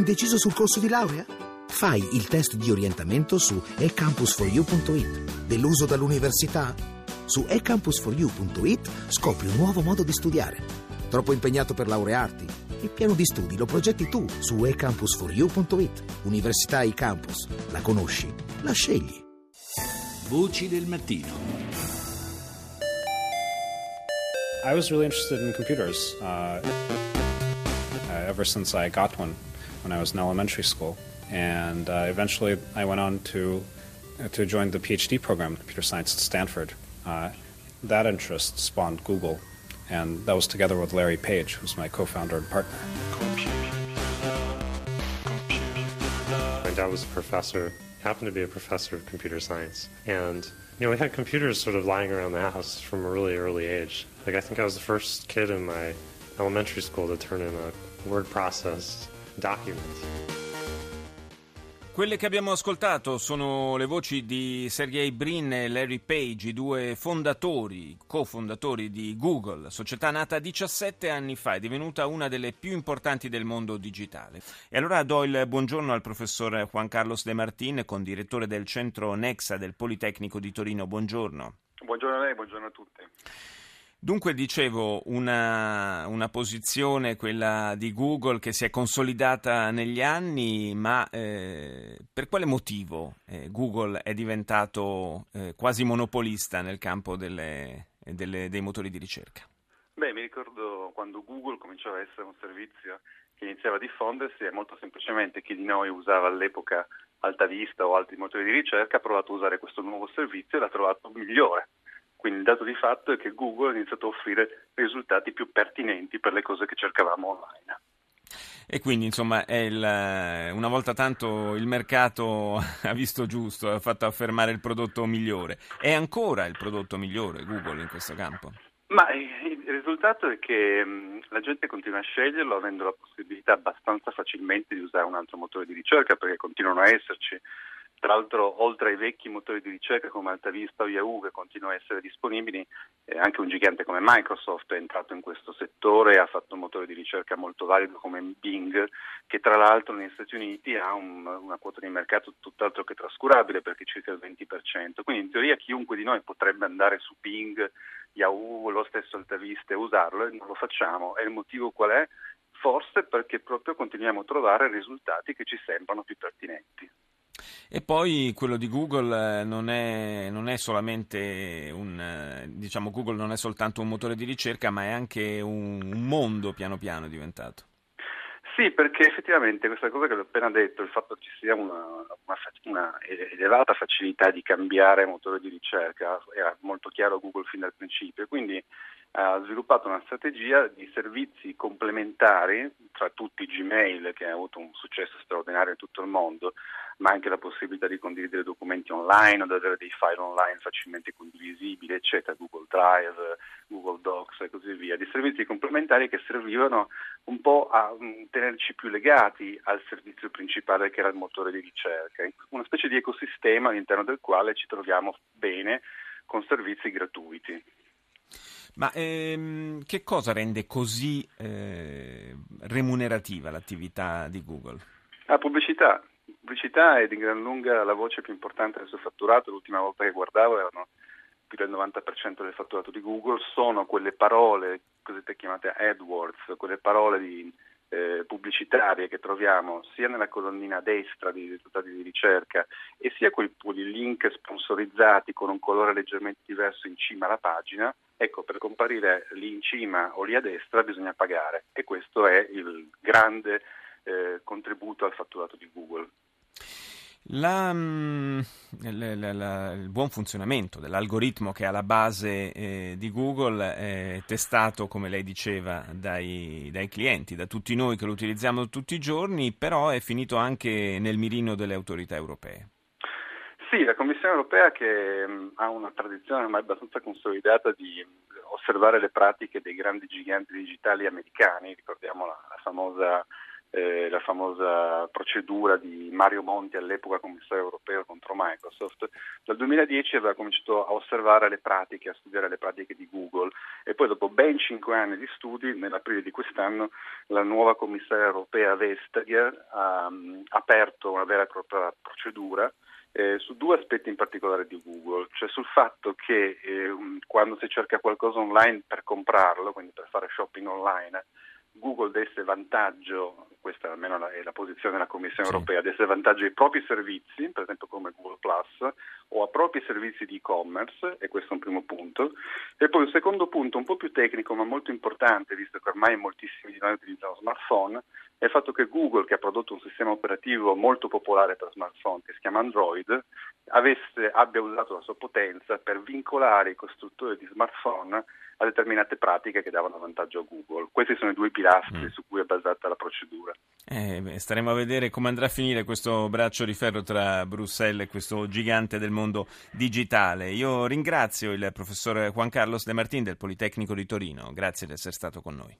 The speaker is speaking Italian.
Indeciso sul corso di laurea? Fai il test di orientamento su ecampus4u.it. Deluso dall'università? Su ecampus4u.it scopri un nuovo modo di studiare. Troppo impegnato per laurearti? Il piano di studi lo progetti tu su ecampus4u.it. Università eCampus. La conosci? La scegli. Voci del mattino. I was really interested in computers uh, ever since I got one when I was in elementary school, and uh, eventually I went on to to join the PhD program in computer science at Stanford. Uh, that interest spawned Google, and that was together with Larry Page, who's my co-founder and partner. My dad was a professor, happened to be a professor of computer science, and you know we had computers sort of lying around the house from a really early age. Like I think I was the first kid in my elementary school to turn in a word processed document. Quelle che abbiamo ascoltato sono le voci di Sergey Brin e Larry Page, i due fondatori, cofondatori di Google, società nata 17 anni fa e divenuta una delle più importanti del mondo digitale. E allora do il buongiorno al professor Juan Carlos De Martin, condirettore del centro Nexa del Politecnico di Torino. Buongiorno. Buongiorno a lei, buongiorno a tutti. Dunque dicevo una, una, posizione, quella di Google, che si è consolidata negli anni, ma eh, per quale motivo eh, Google è diventato eh, quasi monopolista nel campo delle, delle, dei motori di ricerca? Beh, mi ricordo quando Google cominciava a essere un servizio che iniziava a diffondersi e molto semplicemente chi di noi usava all'epoca Alta Vista o altri motori di ricerca ha provato a usare questo nuovo servizio e l'ha trovato migliore quindi il dato di fatto è che Google ha iniziato a offrire risultati più pertinenti per le cose che cercavamo online. E quindi, insomma, il, una volta tanto il mercato ha visto giusto, ha fatto affermare il prodotto migliore. È ancora il prodotto migliore Google in questo campo? Ma il risultato è che la gente continua a sceglierlo avendo la possibilità abbastanza facilmente di usare un altro motore di ricerca perché continuano a esserci tra l'altro, oltre ai vecchi motori di ricerca come AltaVista o Yahoo che continuano a essere disponibili, eh, anche un gigante come Microsoft è entrato in questo settore e ha fatto un motore di ricerca molto valido come Bing, che tra l'altro negli Stati Uniti ha un, una quota di mercato tutt'altro che trascurabile perché circa il 20%. Quindi in teoria chiunque di noi potrebbe andare su Bing, Yahoo, lo stesso AltaVista e usarlo e non lo facciamo. E il motivo qual è? Forse perché proprio continuiamo a trovare risultati che ci sembrano più pertinenti. E poi quello di Google eh, non è, non è solamente un, eh, diciamo, Google non è soltanto un motore di ricerca, ma è anche un, un mondo piano piano diventato. Sì, perché effettivamente questa cosa che ho appena detto, il fatto che ci sia una, una, una, elevata facilità di cambiare motore di ricerca, era molto chiaro a Google fin dal principio, quindi ha sviluppato una strategia di servizi complementari, tra tutti Gmail che ha avuto un successo straordinario in tutto il mondo, ma anche la possibilità di condividere documenti online o di avere dei file online facilmente condivisibili, eccetera, Google Drive, Google Docs e così via, di servizi complementari che servivano un po' a um, tenerci più legati al servizio principale che era il motore di ricerca, una specie di ecosistema all'interno del quale ci troviamo bene con servizi gratuiti. Ma ehm, che cosa rende così eh, remunerativa l'attività di Google? La pubblicità. Pubblicità è di gran lunga la voce più importante del suo fatturato. L'ultima volta che guardavo erano più del 90% del fatturato di Google. Sono quelle parole cosiddette chiamate AdWords, quelle parole di, eh, pubblicitarie che troviamo sia nella colonnina destra dei risultati di ricerca e sia quei, link sponsorizzati con un colore leggermente diverso in cima alla pagina Ecco, per comparire lì in cima o lì a destra bisogna pagare e questo è il grande eh, contributo al fatturato di Google. La, mm, la, la, il buon funzionamento dell'algoritmo che è alla base eh, di Google è testato, come lei diceva, dai, dai, clienti, da tutti noi che lo utilizziamo tutti i giorni, però è finito anche nel mirino delle autorità europee. Sì, la Commissione europea che mh, mm, ha una tradizione ormai abbastanza consolidata di osservare le pratiche dei grandi giganti digitali americani, ricordiamo la famosa eh, la famosa procedura di Mario Monti all'epoca commissario europeo contro Microsoft, dal 2010 aveva cominciato a osservare le pratiche, a studiare le pratiche di Google e poi dopo ben cinque anni di studi, nell'aprile di quest'anno, la nuova commissaria europea Vestager ha um, aperto una vera e propria procedura eh, su due aspetti in particolare di Google, cioè sul fatto che eh, quando si cerca qualcosa online per comprarlo, quindi per fare shopping online, Google desse vantaggio, questa almeno è la posizione della Commissione sì. europea, desse vantaggio ai propri servizi, per esempio come Google Plus, o a propri servizi di e-commerce, e questo è un primo punto. E poi un secondo punto, un po' più tecnico ma molto importante, visto che ormai moltissimi di noi utilizzano smartphone, è il fatto che Google, che ha prodotto un sistema operativo molto popolare per smartphone che si chiama Android, avesse, abbia usato la sua potenza per vincolare i costruttori di smartphone a determinate pratiche che davano vantaggio a Google. Questi sono i due pilastri mm. su cui è basata la procedura. Eh, beh, staremo a vedere come andrà a finire questo braccio di ferro tra Bruxelles e questo gigante del mondo digitale. Io ringrazio il professor Juan Carlos De Martin del Politecnico di Torino. Grazie di essere stato con noi.